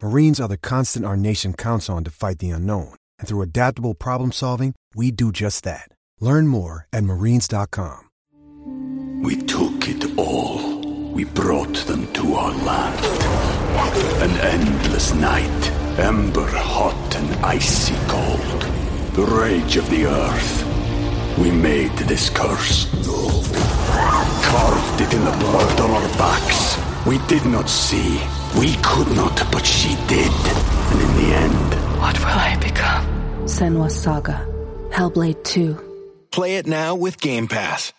Marines are the constant our nation counts on to fight the unknown. And through adaptable problem solving, we do just that. Learn more at marines.com. We took it all. We brought them to our land. An endless night, ember hot and icy cold. The rage of the earth. We made this curse. Carved it in the blood on our backs. We did not see. We could not, but she did. And in the end, What will I become? Senua's Saga. Hellblade 2. Play it now with Game Pass.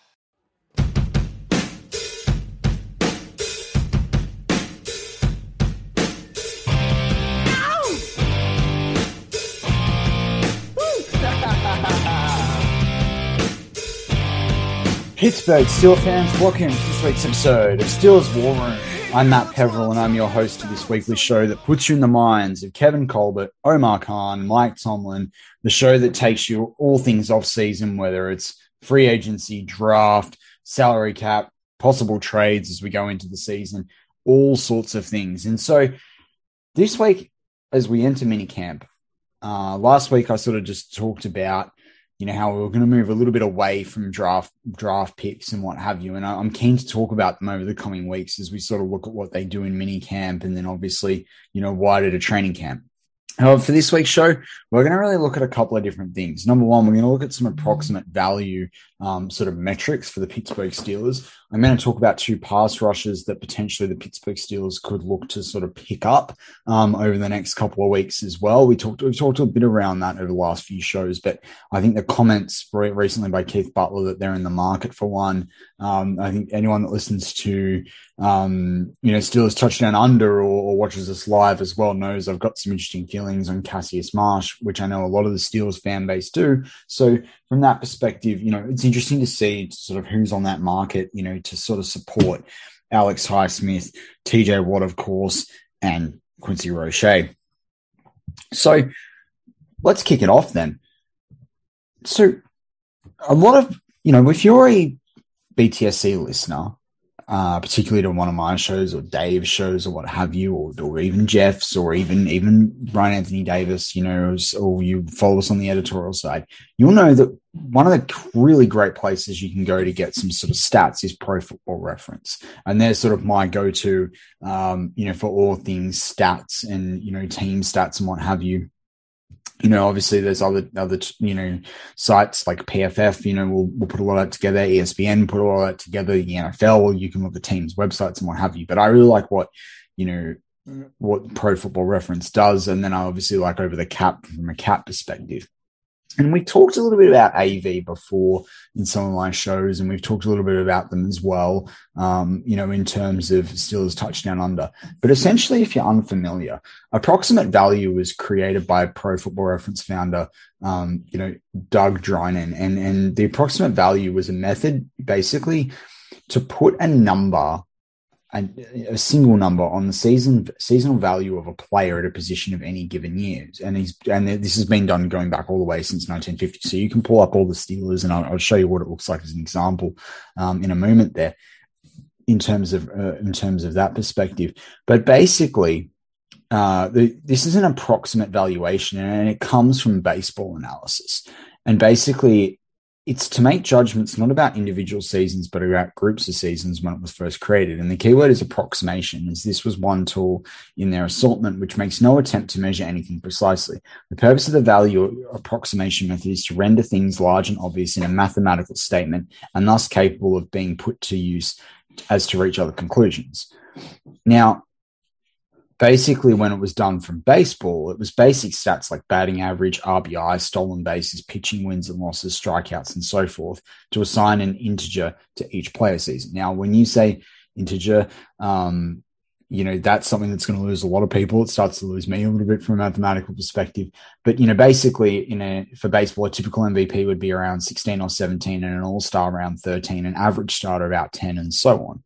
Pittsburgh Steel fans, welcome to this week's episode of Steelers War Room. I'm Matt Peverill, and I'm your host of this weekly show that puts you in the minds of Kevin Colbert, Omar Khan, Mike Tomlin, the show that takes you all things off season, whether it's free agency, draft, salary cap, possible trades as we go into the season, all sorts of things. And so this week, as we enter minicamp, uh, last week I sort of just talked about you know how we are going to move a little bit away from draft draft picks and what have you and i'm keen to talk about them over the coming weeks as we sort of look at what they do in mini camp and then obviously you know wider to training camp However, for this week's show, we're going to really look at a couple of different things. Number one, we're going to look at some approximate value um, sort of metrics for the Pittsburgh Steelers. I'm going to talk about two pass rushes that potentially the Pittsburgh Steelers could look to sort of pick up um, over the next couple of weeks as well. We talked we've talked a bit around that over the last few shows, but I think the comments recently by Keith Butler that they're in the market for one. Um, I think anyone that listens to um, you know Steelers touchdown under or, or watches us live as well knows I've got some interesting feelings on Cassius Marsh, which I know a lot of the Steelers fan base do. So from that perspective, you know, it's interesting to see sort of who's on that market, you know, to sort of support Alex Highsmith, TJ Watt, of course, and Quincy Roche. So let's kick it off then. So a lot of, you know, if you're a BTSC listener, uh, particularly to one of my shows or Dave's shows or what have you, or, or even Jeff's or even even Brian Anthony Davis, you know, or you follow us on the editorial side, you'll know that one of the really great places you can go to get some sort of stats is Pro Football Reference, and they're sort of my go-to, um, you know, for all things stats and you know team stats and what have you you know, obviously there's other other you know sites like PFF. You know, we'll we'll put a lot of that together. ESPN put all that together. The NFL, you can look at teams' websites and what have you. But I really like what you know what Pro Football Reference does, and then I obviously like over the cap from a cap perspective. And we talked a little bit about AV before in some of my shows, and we've talked a little bit about them as well, um, you know, in terms of Steelers touchdown under. But essentially, if you're unfamiliar, approximate value was created by Pro Football Reference founder, um, you know, Doug Drinen. And, and the approximate value was a method basically to put a number a, a, single number on the season seasonal value of a player at a position of any given year, and he's and this has been done going back all the way since 1950. So you can pull up all the Steelers, and I'll, I'll show you what it looks like as an example um, in a moment there, in terms of uh, in terms of that perspective. But basically, uh, the, this is an approximate valuation, and it comes from baseball analysis. And basically, it's to make judgments not about individual seasons, but about groups of seasons when it was first created. And the keyword is approximation, as this was one tool in their assortment which makes no attempt to measure anything precisely. The purpose of the value approximation method is to render things large and obvious in a mathematical statement and thus capable of being put to use as to reach other conclusions. Now, basically when it was done from baseball, it was basic stats like batting average, RBI, stolen bases, pitching wins and losses, strikeouts, and so forth to assign an integer to each player season. Now, when you say integer, um, you know, that's something that's going to lose a lot of people. It starts to lose me a little bit from a mathematical perspective. But, you know, basically in a, for baseball, a typical MVP would be around 16 or 17 and an all-star around 13, an average starter about 10 and so on.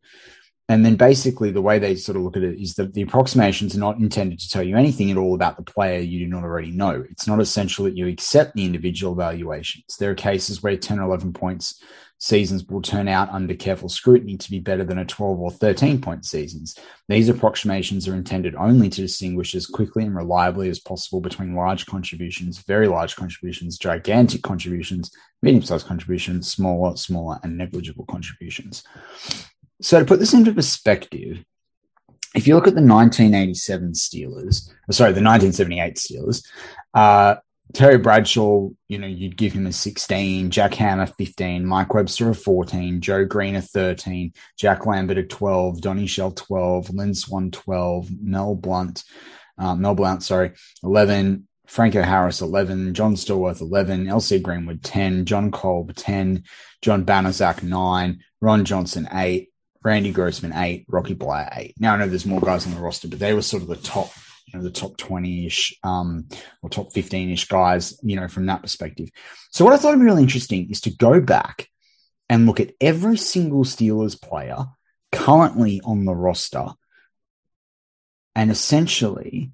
And then basically the way they sort of look at it is that the approximations are not intended to tell you anything at all about the player you do not already know. It's not essential that you accept the individual valuations. There are cases where 10 or 11 points seasons will turn out under careful scrutiny to be better than a 12 or 13 point seasons. These approximations are intended only to distinguish as quickly and reliably as possible between large contributions, very large contributions, gigantic contributions, medium sized contributions, smaller, smaller, and negligible contributions. So to put this into perspective, if you look at the 1987 Steelers, sorry, the 1978 Steelers, uh, Terry Bradshaw, you know, you'd give him a 16, Jack Ham 15, Mike Webster a 14, Joe Greene a 13, Jack Lambert a 12, Donnie Shell 12, Lynn Swann 12, Mel Blount, uh, Mel Blount, sorry, 11, Franco Harris 11, John Stallworth 11, LC Greenwood 10, Jon Kolb 10, John Banaszak 9, Ron Johnson 8, Randy Grossman eight, Rocky Bleier eight. Now I know there's more guys on the roster, but they were sort of the top, you know, the top 20 ish, um, or top 15 ish guys, you know, from that perspective. So what I thought would be really interesting is to go back and look at every single Steelers player currently on the roster and essentially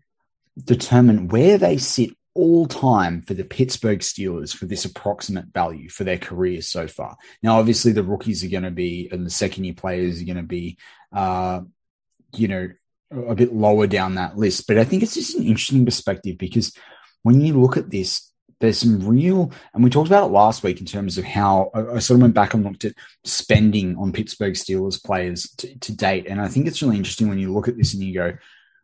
determine where they sit all time for the Pittsburgh Steelers for this approximate value for their careers so far. Now, obviously, the rookies are going to be, and the second year players are going to be, uh, you know, a bit lower down that list. But I think it's just an interesting perspective because when you look at this, there's some real, and we talked about it last week in terms of how I, I sort of went back and looked at spending on Pittsburgh Steelers players to, to date. And I think it's really interesting when you look at this and you go,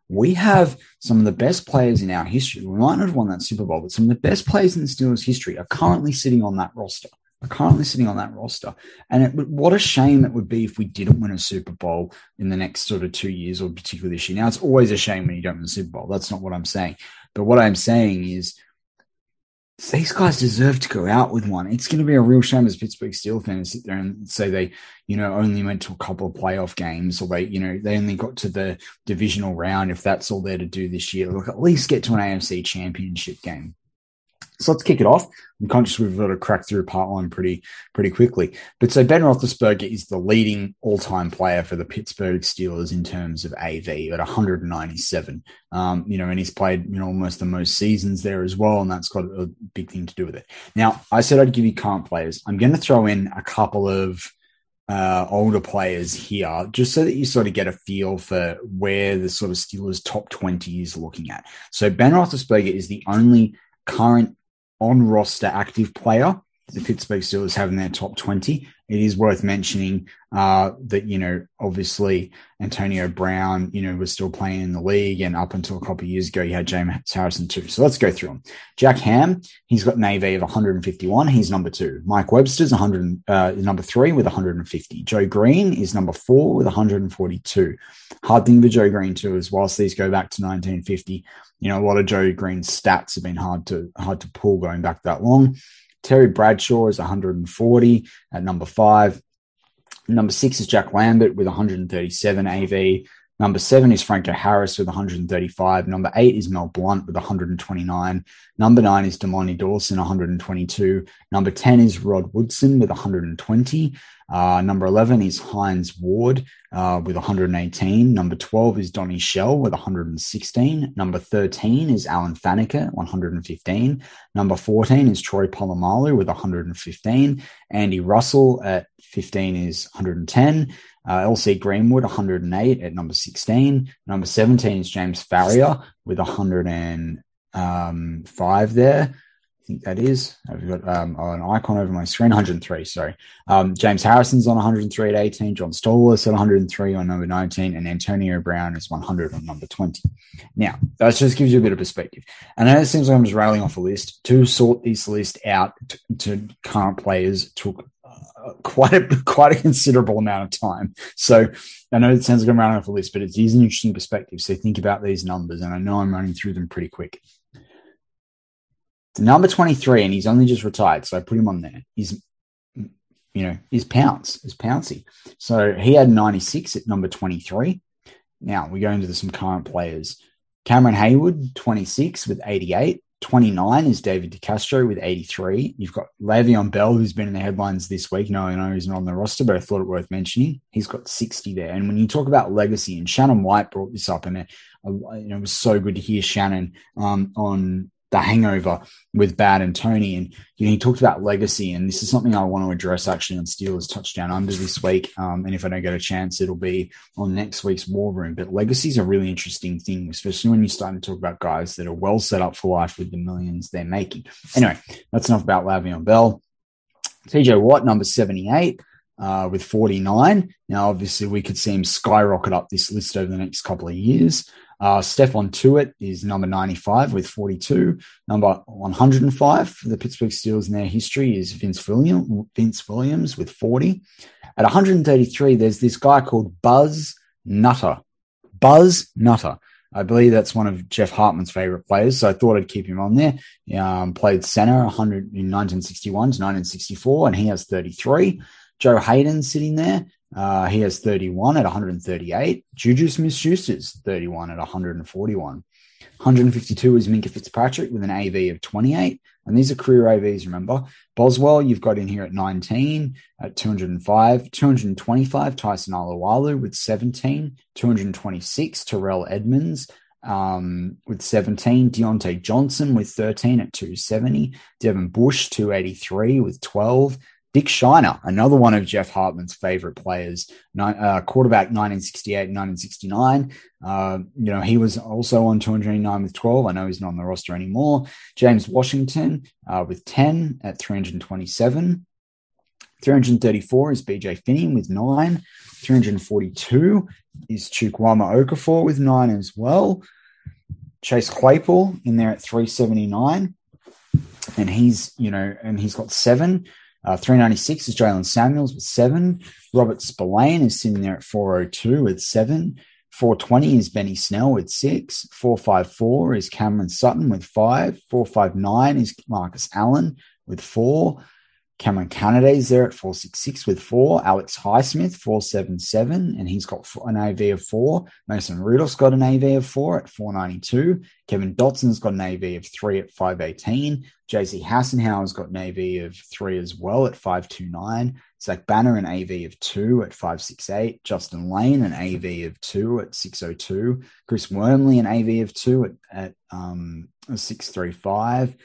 we have some of the best players in our history. We might not have won that Super Bowl, but some of the best players in the Steelers' history are currently sitting on that roster. Are currently sitting on that roster, and it, what a shame it would be if we didn't win a Super Bowl in the next sort of two years, or particularly this year. Now, it's always a shame when you don't win a Super Bowl. That's not what I'm saying. But what I'm saying is these guys deserve to go out with one. It's going to be a real shame as Pittsburgh Steel fans sit there and say they, you know, only went to a couple of playoff games or they, you know, they only got to the divisional round if that's all they're to do this year. Look, at least get to an AFC championship game. So let's kick it off. I'm conscious we've got to crack through part one pretty pretty quickly. But so Ben Roethlisberger is the leading all-time player for the Pittsburgh Steelers in terms of AV at 197. Um, you know, and he's played you know almost the most seasons there as well, and that's got a big thing to do with it. Now, I said I'd give you current players. I'm going to throw in a couple of uh, older players here, just so that you sort of get a feel for where the sort of Steelers top 20 is looking at. So Ben Roethlisberger is the only current on roster active player the Pittsburgh Steelers have in their top 20. It is worth mentioning uh, that, you know, obviously Antonio Brown, you know, was still playing in the league. And up until a couple of years ago, you had James Harrison too. So let's go through them. Jack Ham, he's got an AV of 151. He's number two. Mike Webster's 100, uh, number three with 150. Joe Greene is number four with 142. Hard thing for Joe Greene too is whilst these go back to 1950, you know, a lot of Joe Greene's stats have been hard to hard to pull going back that long. Terry Bradshaw is 140 at number five. Number six is Jack Lambert with 137 AV. Number seven is Franco Harris with 135. Number eight is Mel Blount with 129. Number nine is Dermontti Dawson, 122. Number 10 is Rod Woodson with 120. Uh, number 11 is Hines Ward uh, with 118. Number 12 is Donnie Shell with 116. Number 13 is Alan Faneca, 115. Number 14 is Troy Polamalu with 115. Andy Russell at 15 is 110. Uh, LC Greenwood, 108 at number 16. Number 17 is James Farrior with 105 um, there I think that is. I've got um, an icon over my screen, 103, sorry. Um, James Harrison's on 103 at 18, John Stollis at 103 on number 19, and Antonio Brown is 100 on number 20. Now, that just gives you a bit of perspective. And it seems like I'm just railing off a list. To sort this list out to, to current players took quite a quite a considerable amount of time. So I know it sounds like I'm running off a list, but it is an interesting perspective. So think about these numbers, and I know I'm running through them pretty quick number 23, and he's only just retired, so I put him on there. He's, you know, is Pounce, is Pouncey. So he had 96 at number 23. Now we go into some current players. Cameron Heyward, 26 with 88. 29 is David DeCastro with 83. You've got Le'Veon Bell, who's been in the headlines this week. No, I know he's not on the roster, but I thought it worth mentioning. He's got 60 there. And when you talk about legacy, and Shannon White brought this up, and it, know, it was so good to hear Shannon um, on the hangover with Bad and Tony. And you know, he talked about legacy, and this is something I want to address actually on Steelers touchdown under this week. Um, and if I don't get a chance, it'll be on next week's War Room. But legacy is a really interesting thing, especially when you start to talk about guys that are well set up for life with the millions they're making. Anyway, that's enough about Le'Veon Bell. TJ Watt, number 78. Uh, with 49. Now, obviously, we could see him skyrocket up this list over the next couple of years. Uh, Stephon Tuitt is number 95 with 42. Number 105 for the Pittsburgh Steelers in their history is Vince, William, Vince Williams with 40. At 133, there's this guy called Buzz Nutter. Buzz Nutter. I believe that's one of Jeff Hartman's favorite players, so I thought I'd keep him on there. Um, played center 100 in 1961 to 1964, and he has 33. Joe Haden sitting there. Uh, he has 31 at 138. Juju Smith Schuster's 31 at 141. 152 is Minkah Fitzpatrick with an AV of 28. And these are career AVs, remember. Boswell, you've got in here at 19, at 205. 225, Tyson Alualu with 17. 226, Terrell Edmunds um, with 17. Diontae Johnson with 13 at 270. Devin Bush, 283 with 12. Dick Shiner, another one of Jeff Hartman's favorite players, uh, quarterback 1968 1969. Uh, you know, he was also on 209 with 12. I know he's not on the roster anymore. James Washington uh, with 10 at 327. 334 is BJ Finney with nine. 342 is Chukwuma Okorafor with nine as well. Chase Claypool in there at 379. And he's, you know, and he's got seven. Uh, 396 is Jaylen Samuels with seven. Robert Spillane is sitting there at 402 with seven. 420 is Benny Snell with six. 454 is Cameron Sutton with five. 459 is Marcus Allen with four. Kameron Canaday's there at 466 with four. Alex Highsmith, 477, and he's got an AV of four. Mason Rudolph's got an AV of four at 492. Kevin Dotson's got an AV of three at 518. JC Hassenauer's got an AV of three as well at 529. Zach Banner, an AV of two at 568. Justin Layne, an AV of two at 602. Chris Wormley, an AV of two at, at um, 635.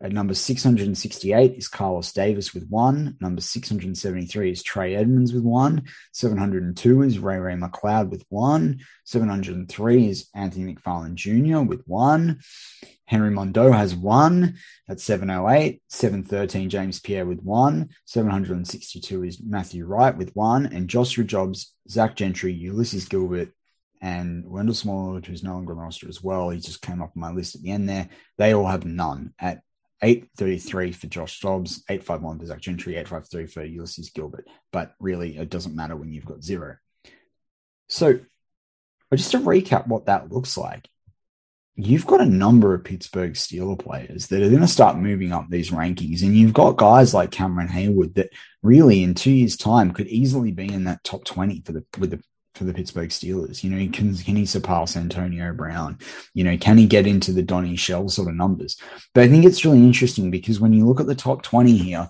At number 668 is Carlos Davis with one. Number 673 is Trey Edmunds with one. 702 is Ray Ray McCloud with one. 703 is Anthony McFarland Jr. with one. Henry Mondeaux has one at 708. 713 James Pierre with one. 762 is Matthew Wright with one. And Joshua Dobbs, Zach Gentry, Ulysses Gilbert, and Wendell Smallwood, who's no longer on the roster as well. He just came up on my list at the end there. They all have none at 833 for Josh Dobbs, 851 for Zach Gentry, 853 for Ulysses Gilbert. But really, it doesn't matter when you've got zero. So, just to recap what that looks like, you've got a number of Pittsburgh Steeler players that are going to start moving up these rankings. And you've got guys like Cameron Heyward that really, in two years' time, could easily be in that top 20 for the with the for the Pittsburgh Steelers. You know, can can he surpass Antonio Brown? You know, can he get into the Donnie Shell sort of numbers? But I think it's really interesting because when you look at the top twenty here,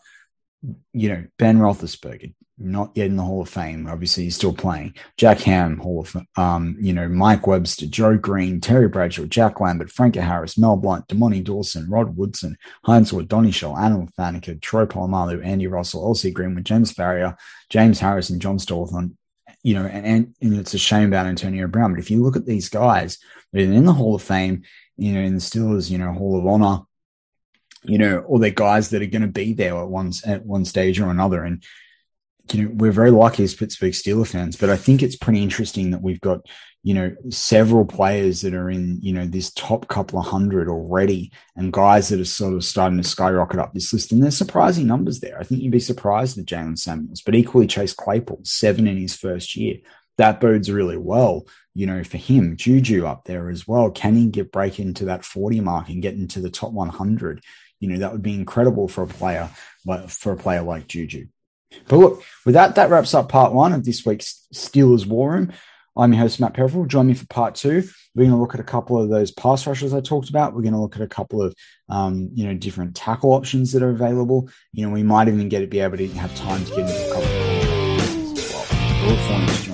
you know, Ben Roethlisberger, not yet in the Hall of Fame. Obviously, he's still playing. Jack Ham, Hall of um, you know, Mike Webster, Joe Greene, Terry Bradshaw, Jack Lambert, Frank Harris, Mel Blount, Dermontti Dawson, Rod Woodson, Hines Ward, Donnie Shell, Alan Faneca, Troy Polamalu, Andy Russell, L.C. Greenwood, James Farrior, James Harris, and John Stolthon. You know, and, and it's a shame about Antonio Brown. But if you look at these guys, in the Hall of Fame, you know, in the Steelers, you know, Hall of Honor, you know, or they're guys that are going to be there at one at one stage or another. And you know, we're very lucky as Pittsburgh Steelers fans, but I think it's pretty interesting that we've got, you know, several players that are in, you know, this top couple of hundred already and guys that are sort of starting to skyrocket up this list. And there's surprising numbers there. I think you'd be surprised at Jaylen Samuels, but equally Chase Claypool, seven in his first year. That bodes really well, you know, for him. Juju up there as well. Can he get break into that 40 mark and get into the top 100? You know, that would be incredible for a player, like for a player like Juju. But look, with that, that wraps up part one of this week's Steelers War Room. I'm your host, Matt Peverill. Join me for part two. We're going to look at a couple of those pass rushes I talked about. We're going to look at a couple of, um, you know, different tackle options that are available. You know, we might even get to be able to have time to get into a couple of as well. Look forward to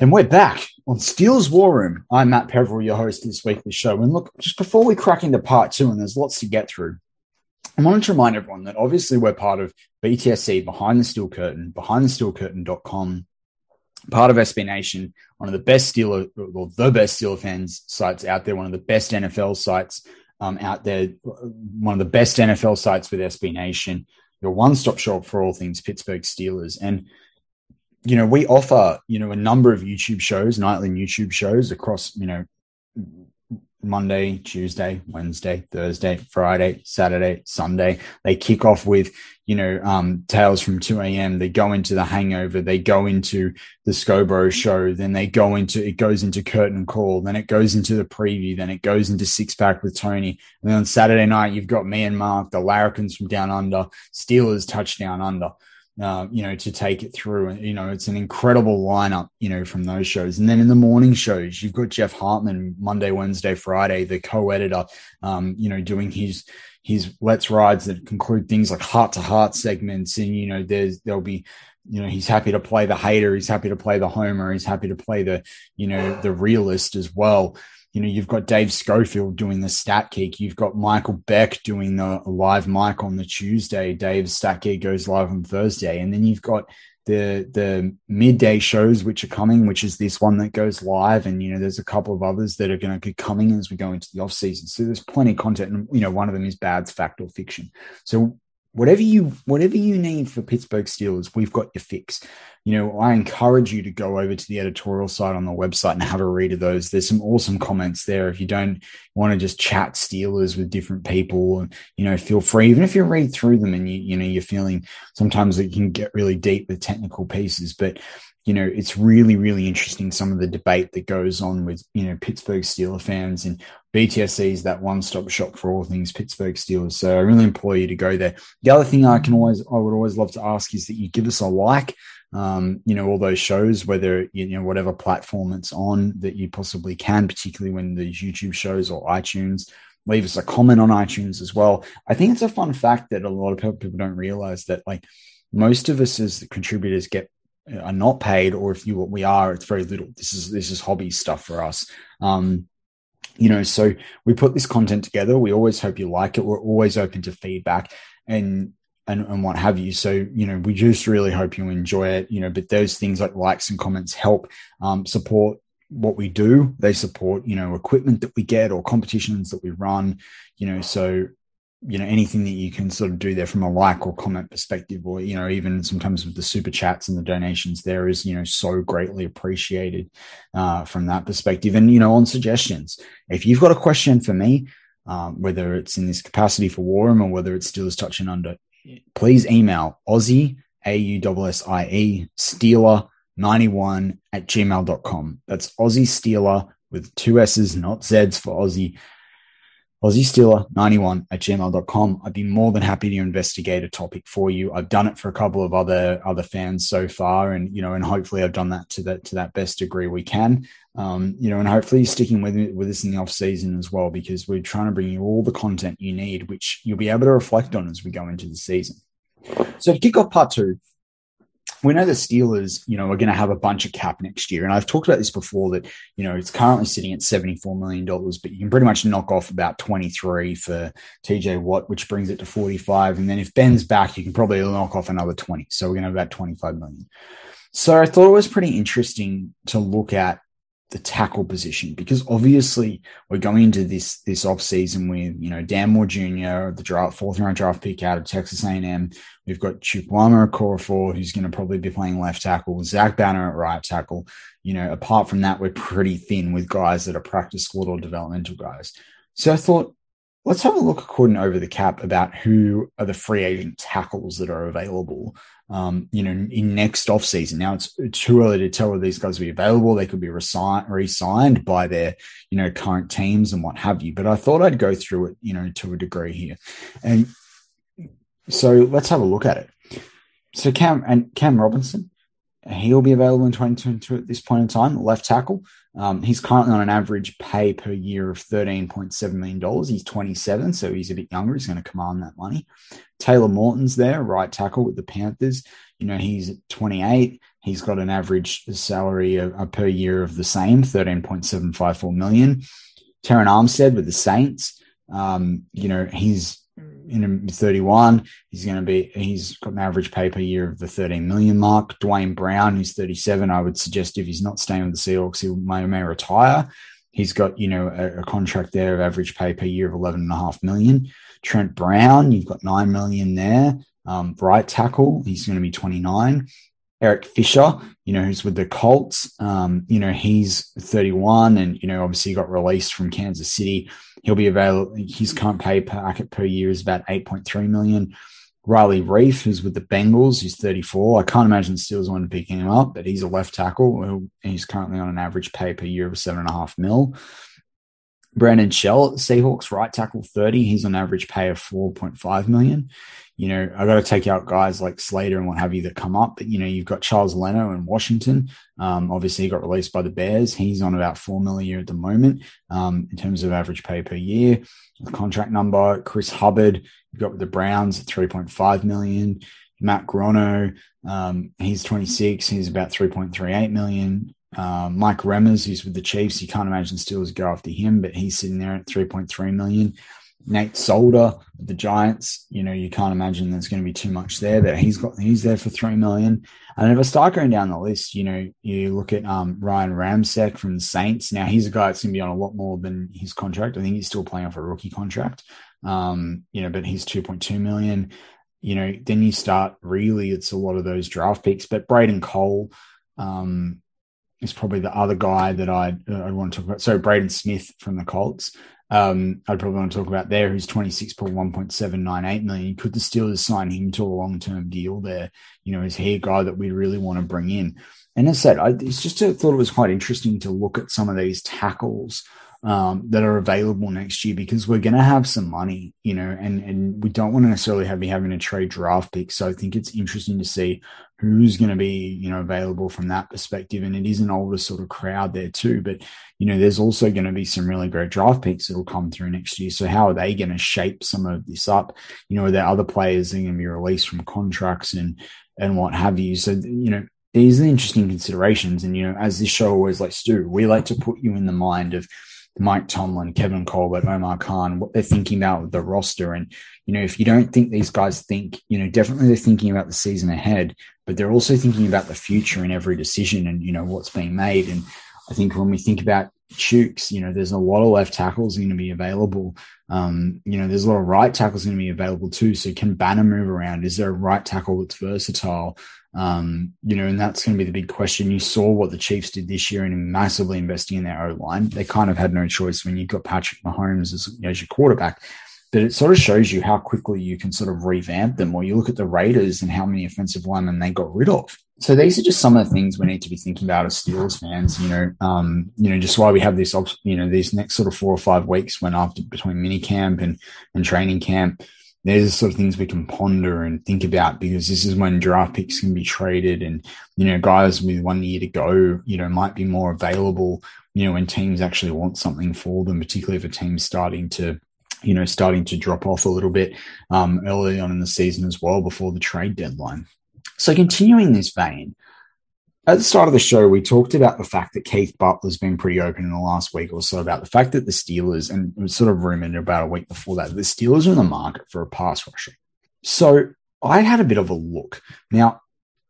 And we're back on Steel's War Room. I'm Matt Peverill, your host of this weekly show. And look, just before we crack into part two, and there's lots to get through, I wanted to remind everyone that obviously we're part of BTSC, Behind the Steel Curtain, behindthesteelcurtain.com, part of SB Nation, one of the best Steeler, well, the best Steeler fans sites out there, one of the best NFL sites um, out there, one of the best NFL sites with SB Nation, your one stop shop for all things Pittsburgh Steelers. And you know, we offer, you know, a number of YouTube shows, nightly YouTube shows across, you know, Monday, Tuesday, Wednesday, Thursday, Friday, Saturday, Sunday. They kick off with, you know, um, Tales from 2 a.m. They go into the hangover. They go into the Scobro show. Then they go into, it goes into curtain call. Then it goes into the preview. Then it goes into six pack with Tony. And then on Saturday night, you've got me and Mark, the Larrikins from down under, Steelers touchdown under uh, you know, to take it through. And, you know, it's an incredible lineup, you know, from those shows. And then in the morning shows, you've got Jeff Hartman Monday, Wednesday, Friday, the co-editor, um, you know, doing his, his let's rides that conclude things like heart to heart segments. And, you know, there's, there'll be, you know, he's happy to play the hater. He's happy to play the homer. He's happy to play the, you know, the realist as well you know, you've got Dave Schofield doing the stat kick. You've got Michael Beck doing the live mic on the Tuesday. Dave's stat kick goes live on Thursday. And then you've got the the midday shows which are coming, which is this one that goes live. And, you know, there's a couple of others that are going to be coming as we go into the off season. So there's plenty of content. And, you know, one of them is Bad's Fact or Fiction. So whatever you whatever you need for Pittsburgh Steelers, we've got your fix. You know, I encourage you to go over to the editorial side on the website and have a read of those. There's some awesome comments there. If you don't want to just chat Steelers with different people, you know, feel free. Even if you read through them and you you know you're feeling sometimes it can get really deep with technical pieces, but you know, it's really, really interesting some of the debate that goes on with, you know, Pittsburgh Steeler fans and BTSC is that one stop shop for all things Pittsburgh Steelers. So I really implore you to go there. The other thing I can always, I would always love to ask is that you give us a like, um, you know, all those shows, whether, you know, whatever platform it's on that you possibly can, particularly when these YouTube shows or iTunes leave us a comment on iTunes as well. I think it's a fun fact that a lot of people don't realize that like most of us as contributors get are not paid, or if you we are, it's very little. This is this is hobby stuff for us. Um, you know, so we put this content together. We always hope you like it. We're always open to feedback and and, and what have you. So, you know, we just really hope you enjoy it, you know, but those things like likes and comments help um, support what we do. They support, you know, equipment that we get or competitions that we run, you know, so you know anything that you can sort of do there from a like or comment perspective or you know even sometimes with the super chats and the donations there is you know so greatly appreciated uh, from that perspective. And you know on suggestions if you've got a question for me um, whether it's in this capacity for War Room or whether it's still Steelers touching under please email aussie a-u-s-s-i-e steeler 91 at gmail.com that's aussie steeler with two s's not z's for aussie Aussie Steeler 91 at gmail.com. I'd be more than happy to investigate a topic for you. I've done it for a couple of other other fans so far, and you know, and hopefully I've done that to that to that best degree we can. Um, you know, and hopefully sticking with with us in the off season as well, because we're trying to bring you all the content you need, which you'll be able to reflect on as we go into the season. So to kick off part two, we know the Steelers, you know, are going to have a bunch of cap next year. And I've talked about this before that, you know, it's currently sitting at $74 million, but you can pretty much knock off about 23 for TJ Watt, which brings it to 45. And then if Ben's back, you can probably knock off another 20. So we're going to have about 25 million. So I thought it was pretty interesting to look at the tackle position because obviously we're going into this this off season with you know Dan Moore Jr. the draft fourth round draft pick out of Texas A&M. We've got Chukwuma Okorafor who's going to probably be playing left tackle. Zach Banner at right tackle. You know, apart from that, we're pretty thin with guys that are practice squad or developmental guys. So I thought let's have a look according over the cap about who are the free agent tackles that are available um, you know, in next off season. Now it's too early to tell whether these guys will be available. They could be re-signed by their, you know, current teams and what have you. But I thought I'd go through it, you know, to a degree here. And so let's have a look at it. So Cam and Cam Robinson, he'll be available in 2022 at this point in time, left tackle. Um, he's currently on an average pay per year of $13.7 million. He's 27, so he's a bit younger. He's going to command that money. Taylor Moton's there, right tackle with the Panthers. You know, he's 28. He's got an average salary of, uh, per year of the same, 13.754 million. Terron Armstead with the Saints. Um, you know, he's in 31. He's going to be, he's got an average pay per year of the 13 million mark. Duane Brown, who's 37, I would suggest if he's not staying with the Seahawks, he may, may retire. He's got, you know, a, a contract there of average pay per year of 11 and a half million. Trent Brown, you've got 9 million there. Um, right tackle, he's going to be 29. Eric Fisher, you know, who's with the Colts. Um, you know, he's 31 and, you know, obviously got released from Kansas City. He'll be available. His current pay packet per year is about 8.3 million. Riley Reiff, who's with the Bengals, he's 34. I can't imagine the Steelers want to pick him up, but he's a left tackle. He's currently on an average pay per year of seven and a half mil. Brandon Shell Seahawks, right tackle 30. He's on average pay of 4.5 million. You know, I got to take out guys like Slater and what have you that come up, but you know, you've got Charles Leno in Washington. Um, obviously he got released by the Bears. He's on about 4 million a year at the moment, um, in terms of average pay per year. The contract number, Chris Hubbard, you've got with the Browns at 3.5 million. Matt Gono, um, he's 26. He's about 3.38 million. Uh, Mike Remmers, who's with the Chiefs, you can't imagine Steelers go after him, but he's sitting there at 3.3 million. Nate Solder, the Giants, you know, you can't imagine there's going to be too much there. That he's got, he's there for three million. And if I start going down the list, you know, you look at um, Ryan Ramczyk from the Saints. Now he's a guy that's going to be on a lot more than his contract. I think he's still playing off a rookie contract. Um, you know, but he's 2.2 million. You know, then you start really, it's a lot of those draft picks. But Braden Cole, um, is probably the other guy that I'd, I'd want to talk about. So Braden Smith from the Colts. Um, I'd probably want to talk about there, who's 26 for 1.798 million. Could the Steelers sign him to a long term deal there? You know, is he a guy that we really want to bring in? And as I said, I it's just thought it was quite interesting to look at some of these tackles um, that are available next year because we're going to have some money, you know, and, and we don't want to necessarily have be having to trade draft picks. So I think it's interesting to see who's going to be, you know, available from that perspective. And it is an older sort of crowd there too. But, you know, there's also going to be some really great draft picks that will come through next year. So how are they going to shape some of this up? You know, are there other players that are going to be released from contracts and, and what have you? So, you know, these are the interesting considerations. And, you know, as this show always likes to do, we like to put you in the mind of, Mike Tomlin, Kevin Colbert, Omar Khan, what they're thinking about the roster. And, you know, if you don't think these guys think, you know, definitely they're thinking about the season ahead, but they're also thinking about the future in every decision and, you know, what's being made. And I think when we think about Chooks, you know, there's a lot of left tackles going to be available. Um, you know, there's a lot of right tackles going to be available too. So can Banner move around? Is there a right tackle that's versatile? Um, you know, and that's going to be the big question. You saw what the Chiefs did this year in massively investing in their O line. They kind of had no choice when you've got Patrick Mahomes as, as your quarterback. But it sort of shows you how quickly you can sort of revamp them. Or you look at the Raiders and how many offensive linemen they got rid of so these are just some of the things we need to be thinking about as Steelers fans. You know, um, you know, just why we have this, you know, these next sort of four or five weeks when after between mini camp and and training camp, there's the sort of things we can ponder and think about because this is when draft picks can be traded and you know guys with one year to go, you know, might be more available. You know, when teams actually want something for them, particularly if a team's starting to you know, starting to drop off a little bit um, early on in the season as well before the trade deadline. So, continuing this vein, at the start of the show, we talked about the fact that Keith Butler's been pretty open in the last week or so about the fact that the Steelers, and it was sort of rumored about a week before that, the Steelers are in the market for a pass rusher. So I had a bit of a look. Now,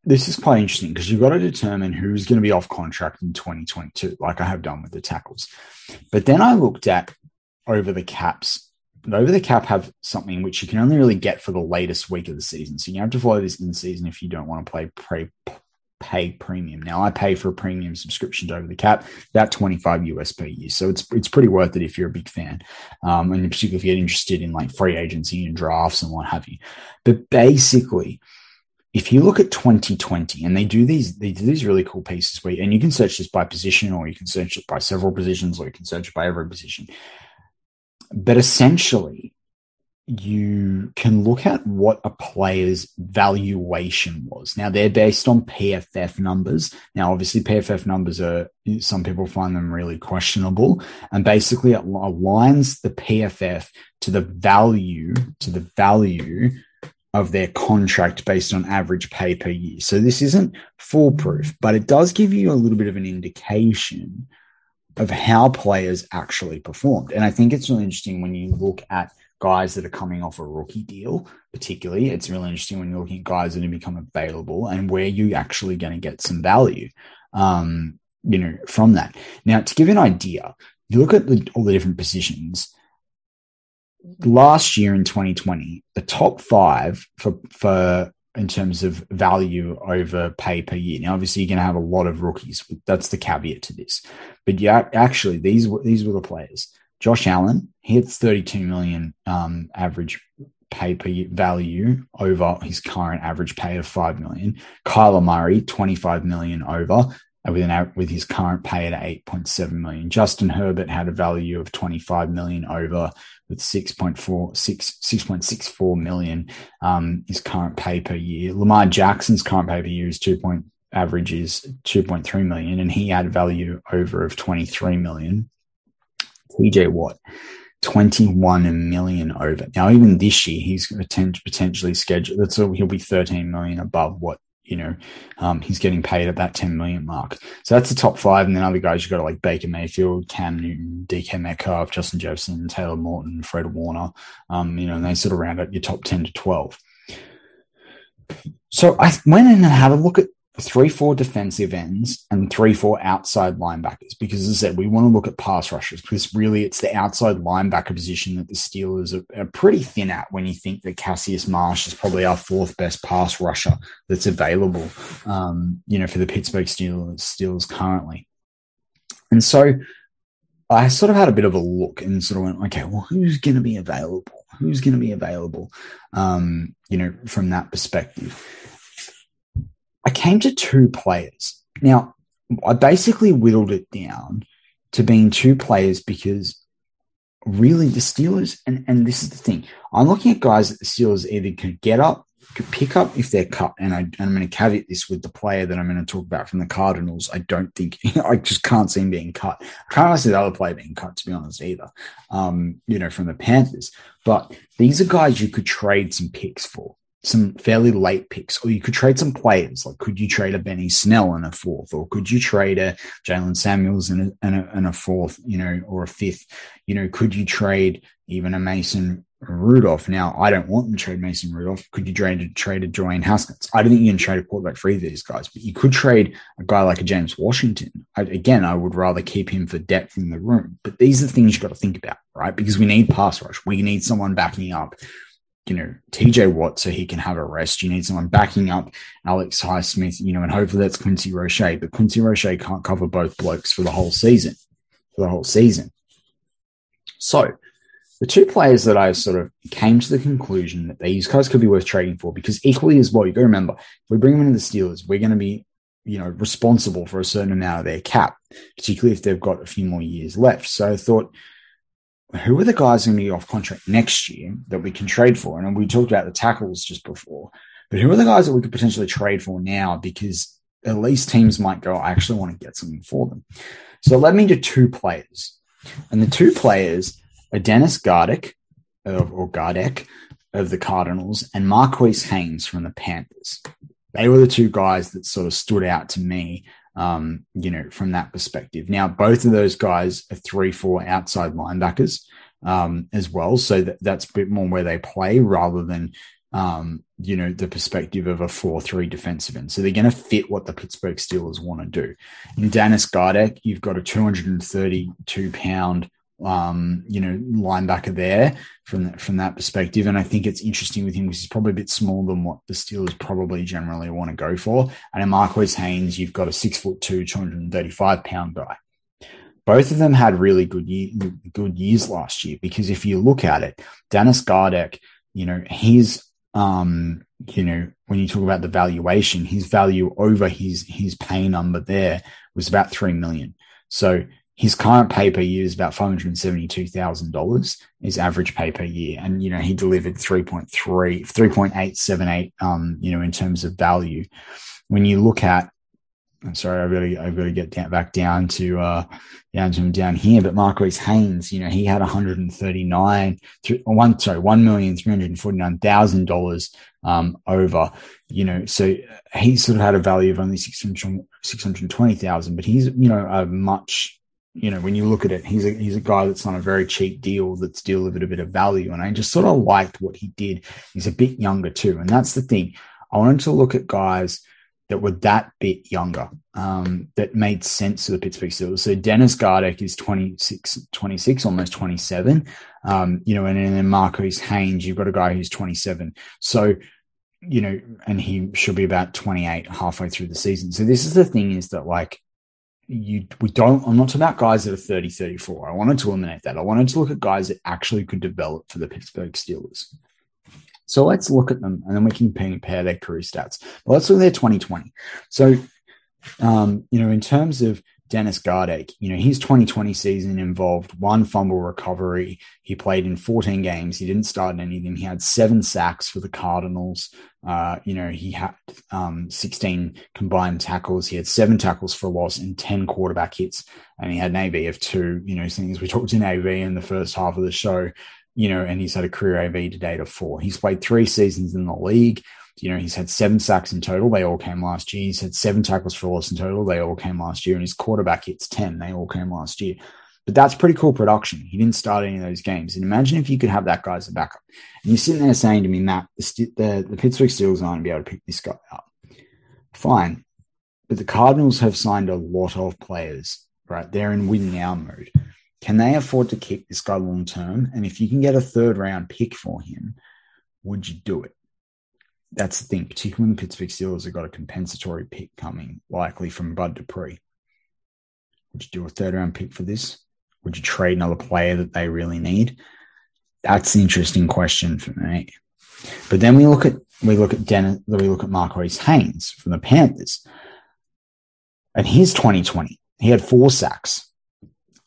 this is quite interesting because you've got to determine who's going to be off contract in 2022, like I have done with the tackles. But then I looked at over the caps over the cap have something which you can only really get for the latest week of the season. So you have to follow this in the season if you don't want to play pre, pay premium. Now I pay for a premium subscription to over the cap, about 25 US per year. So it's it's pretty worth it if you're a big fan. Um, and particularly if you get interested in like free agency and drafts and what have you. But basically, if you look at 2020 and they do these they do these really cool pieces where and you can search this by position or you can search it by several positions or you can search it by every position but essentially, you can look at what a player's valuation was. Now, they're based on PFF numbers. Now, obviously, PFF numbers are, some people find them really questionable. And basically, it aligns the PFF to the value, to the value of their contract based on average pay per year. So this isn't foolproof, but it does give you a little bit of an indication of how players actually performed. And I think it's really interesting when you look at guys that are coming off a rookie deal, particularly. It's really interesting when you're looking at guys that have become available and where you actually going to get some value, um, you know, from that. Now, to give an idea, you look at the, all the different positions. Last year in 2020, the top five for for in terms of value over pay per year. Now, obviously, you're going to have a lot of rookies. That's the caveat to this. But yeah, actually, these were these were the players. Josh Allen, hits 32 million um, average pay per value over his current average pay of 5 million. Kyler Murray, 25 million over with an with his current pay at 8.7 million. Justin Herbert had a value of 25 million over with 6.4 6, 6.64 million um, his current pay per year. Lamar Jackson's current pay per year is 2. Point, average is 2.3 million and he had value over of 23 million. TJ Watt 21 million over. Now, even this year, he's potentially scheduled. That's he'll be 13 million above what you know, um, he's getting paid at that 10 million mark. So that's the top five. And then other guys, you've got like Baker Mayfield, Cam Newton, DK Metcalf, Justin Jefferson, Taylor Moton, Fred Warner. Um, you know, and they sort of round up your top 10 to 12. So I went in and had a look at three, four defensive ends and three, four outside linebackers. Because as I said, we want to look at pass rushers because really it's the outside linebacker position that the Steelers are, are, pretty thin at when you think that Cassius Marsh is probably our fourth best pass rusher that's available, um, you know, for the Pittsburgh Steelers, Steelers currently. And so I sort of had a bit of a look and sort of went, okay, well, who's going to be available? Who's going to be available? Um, you know, from that perspective. I came to two players. Now, I basically whittled it down to being two players because really the Steelers, and, and this is the thing, I'm looking at guys that the Steelers either could get up, could pick up if they're cut. And, I, am going to caveat this with the player that I'm going to talk about from the Cardinals. I don't think, I just can't see him being cut. I can't see the other player being cut, to be honest, either, um, you know, from the Panthers. But these are guys you could trade some picks for. Some fairly late picks, or you could trade some players. Like, could you trade a Benny Snell in a fourth, or could you trade a Jaylen Samuels in a, a, a fourth, you know, or a fifth? You know, could you trade even a Mason Rudolph? Now, I don't want to trade Mason Rudolph. Could you trade trade a Dwayne Haskins? I don't think you can trade a quarterback for either of these guys, but you could trade a guy like a James Washington. I, again, I would rather keep him for depth in the room. But these are things you've got to think about, right? Because we need pass rush. We need someone backing up you know, TJ Watt so he can have a rest. You need someone backing up Alex Highsmith, you know, and hopefully that's Quincy Roche. But Quincy Roche can't cover both blokes for the whole season. For the whole season. So the two players that I sort of came to the conclusion that these guys could be worth trading for because equally as well, you got to remember, if we bring them into the Steelers, we're going to be, you know, responsible for a certain amount of their cap, particularly if they've got a few more years left. So I thought, who are the guys going to be off contract next year that we can trade for? And we talked about the tackles just before, but who are the guys that we could potentially trade for now? Because at least teams might go, I actually want to get something for them. So it led me to two players. And the two players are Dennis Gardeck, or Gardeck of the Cardinals and Marquis Haynes from the Panthers. They were the two guys that sort of stood out to me um, you know, from that perspective. Now, both of those guys are three, four outside linebackers um, as well. So that, that's a bit more where they play rather than, um, you know, the perspective of a 4 3 defensive end. So they're going to fit what the Pittsburgh Steelers want to do. In Dennis Gardeck, you've got a 232 pound um, you know, linebacker there from that, from that perspective. And I think it's interesting with him because he's probably a bit smaller than what the Steelers probably generally want to go for. And in Marquis Haynes, you've got a six foot two, 235 pound guy. Both of them had really good year, good years last year because if you look at it, Dennis Gardeck, you know, his um, you know, when you talk about the valuation, his value over his his pay number there was about three million. So his current pay per year is about $572,000, his average pay per year. And, you know, he delivered 3.3, 3.878, um, you know, in terms of value. When you look at, I'm sorry, I really I really get down, back down to, uh, down to him down here, but Marquis Haynes, you know, he had 139, one, sorry, $1,349,000, um, over, you know, so he sort of had a value of only 600, 620,000, but he's, you know, a much, you know, when you look at it, he's a he's a guy that's on a very cheap deal that's delivered a bit of value. And I just sort of liked what he did. He's a bit younger too. And that's the thing. I wanted to look at guys that were that bit younger, um, that made sense to the Pittsburgh Steelers. So Dennis Gardeck is 26, 26 almost 27. Um, you know, and, and then Marquis Haynes, you've got a guy who's 27. So, you know, and he should be about 28 halfway through the season. So this is the thing is that like you we don't i'm not talking about guys that are 30 34 i wanted to eliminate that. I wanted to look at guys that actually could develop for the pittsburgh steelers. So let's look at them and then we can compare their career stats. But let's look at their 2020 so um, you know in terms of Dennis Gardeck, you know, his 2020 season involved one fumble recovery. He played in 14 games. He didn't start in any of them. He had seven sacks for the Cardinals. Uh, you know, he had um, 16 combined tackles. He had seven tackles for loss and 10 quarterback hits. And he had an AV of two, you know, things we talked in AV in the first half of the show, you know, and he's had a career AV to date of four. He's played three seasons in the league. You know, he's had seven sacks in total. They all came last year. He's had seven tackles for loss in total. They all came last year. And his quarterback hits 10. They all came last year. But that's pretty cool production. He didn't start any of those games. And imagine if you could have that guy as a backup. And you're sitting there saying to me, Matt, the, the, the Pittsburgh Steelers aren't going to be able to pick this guy up. Fine. But the Cardinals have signed a lot of players, right? They're in win now mode. Can they afford to keep this guy long term? And if you can get a third round pick for him, would you do it? That's the thing, particularly when the Pittsburgh Steelers have got a compensatory pick coming, likely from Bud Dupree. Would you do a third round pick for this? Would you trade another player that they really need? That's the interesting question for me. But then we look at we look at Dennis, we look at Marquis Haynes from the Panthers. And his 2020, he had four sacks,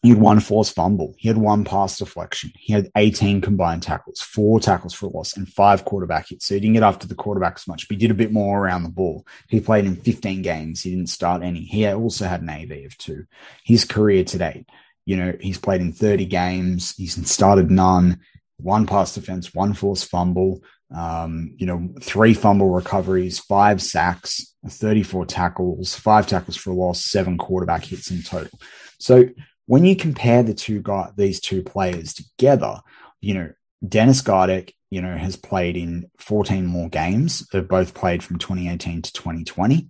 he had one forced fumble. He had one pass deflection. He had 18 combined tackles, four tackles for a loss, and five quarterback hits. So he didn't get after the quarterback as much, but he did a bit more around the ball. He played in 15 games. He didn't start any. He also had an AV of two. His career to date, you know, he's played in 30 games. He's started none, one pass defense, one forced fumble, Um, you know, three fumble recoveries, five sacks, 34 tackles, five tackles for a loss, seven quarterback hits in total. So when you compare the two guys, these two players together, you know, Dennis Gardeck, you know, has played in 14 more games. They've both played from 2018 to 2020.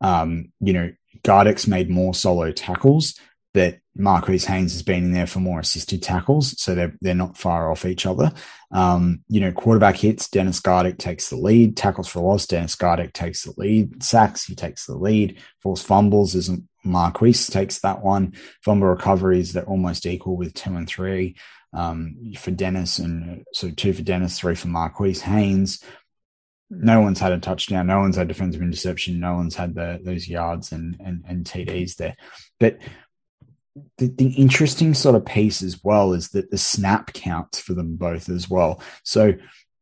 Um, you know, Gardeck's made more solo tackles that Marquis Haynes has been in there for more assisted tackles, so they're they're not far off each other. Um, you know, quarterback hits, Dennis Gardeck takes the lead. Tackles for loss, Dennis Gardeck takes the lead. Sacks, he takes the lead. Forced fumbles is Marquis takes that one. Fumble recoveries, they're almost equal with two and three um, for Dennis, and so two for Dennis, three for Marquis Haynes. No one's had a touchdown. No one's had defensive interception. No one's had the, those yards and, and and TDs there. But the, the interesting sort of piece as well is that the snap counts for them both as well. So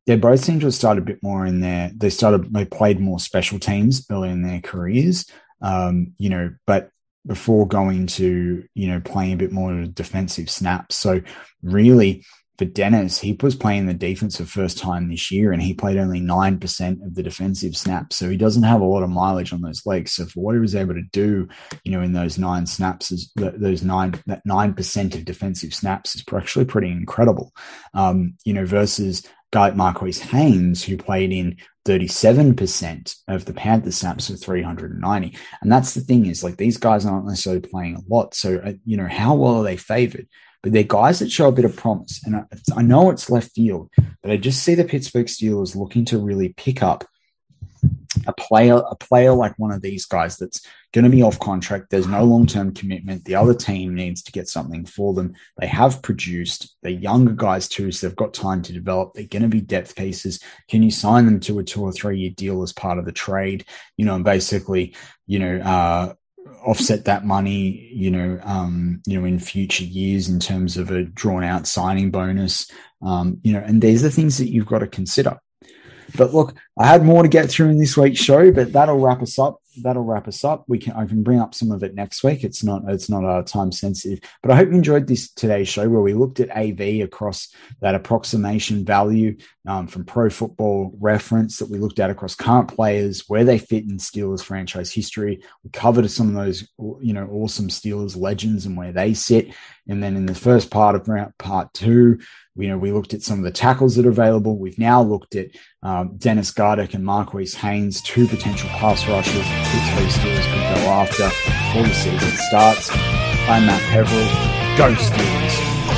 they both seem to have started a bit more in their they started they played more special teams early in their careers. Um, you know, but before going to, you know, playing a bit more defensive snaps. So really for Dennis, he was playing the defense for first time this year and he played only 9% of the defensive snaps. So he doesn't have a lot of mileage on those legs. So for what he was able to do, you know, in those nine snaps, is those nine, that 9% of defensive snaps is actually pretty incredible. Um, you know, versus guy like Marquis Haynes, who played in 37% of the Panther snaps of 390. And that's the thing is like these guys aren't necessarily playing a lot. So, uh, you know, how well are they favored? but they're guys that show a bit of promise. And I, I know it's left field, but I just see the Pittsburgh Steelers looking to really pick up a player, a player like one of these guys that's going to be off contract. There's no long term commitment. The other team needs to get something for them. They have produced. They're younger guys too, so they've got time to develop. They're going to be depth pieces. Can you sign them to a two or three year deal as part of the trade? You know, and basically, you know, uh, offset that money, you know, um, you know, in future years in terms of a drawn out signing bonus, um, you know, and these are things that you've got to consider. But look, I had more to get through in this week's show, but that'll wrap us up. That'll wrap us up. We can I can bring up some of it next week. It's not it's not uh, time sensitive, but I hope you enjoyed this today's show where we looked at AV across that approximation value um, from Pro Football Reference that we looked at across current players, where they fit in Steelers franchise history. We covered some of those you know awesome Steelers legends and where they sit. And then in the first part of part two, you know, we looked at some of the tackles that are available. We've now looked at um, Dennis Gardeck and Marquis Haynes, two potential pass rushers that Pittsburgh Steelers could go after before the season starts. I'm Matt Peverill. Go Steelers!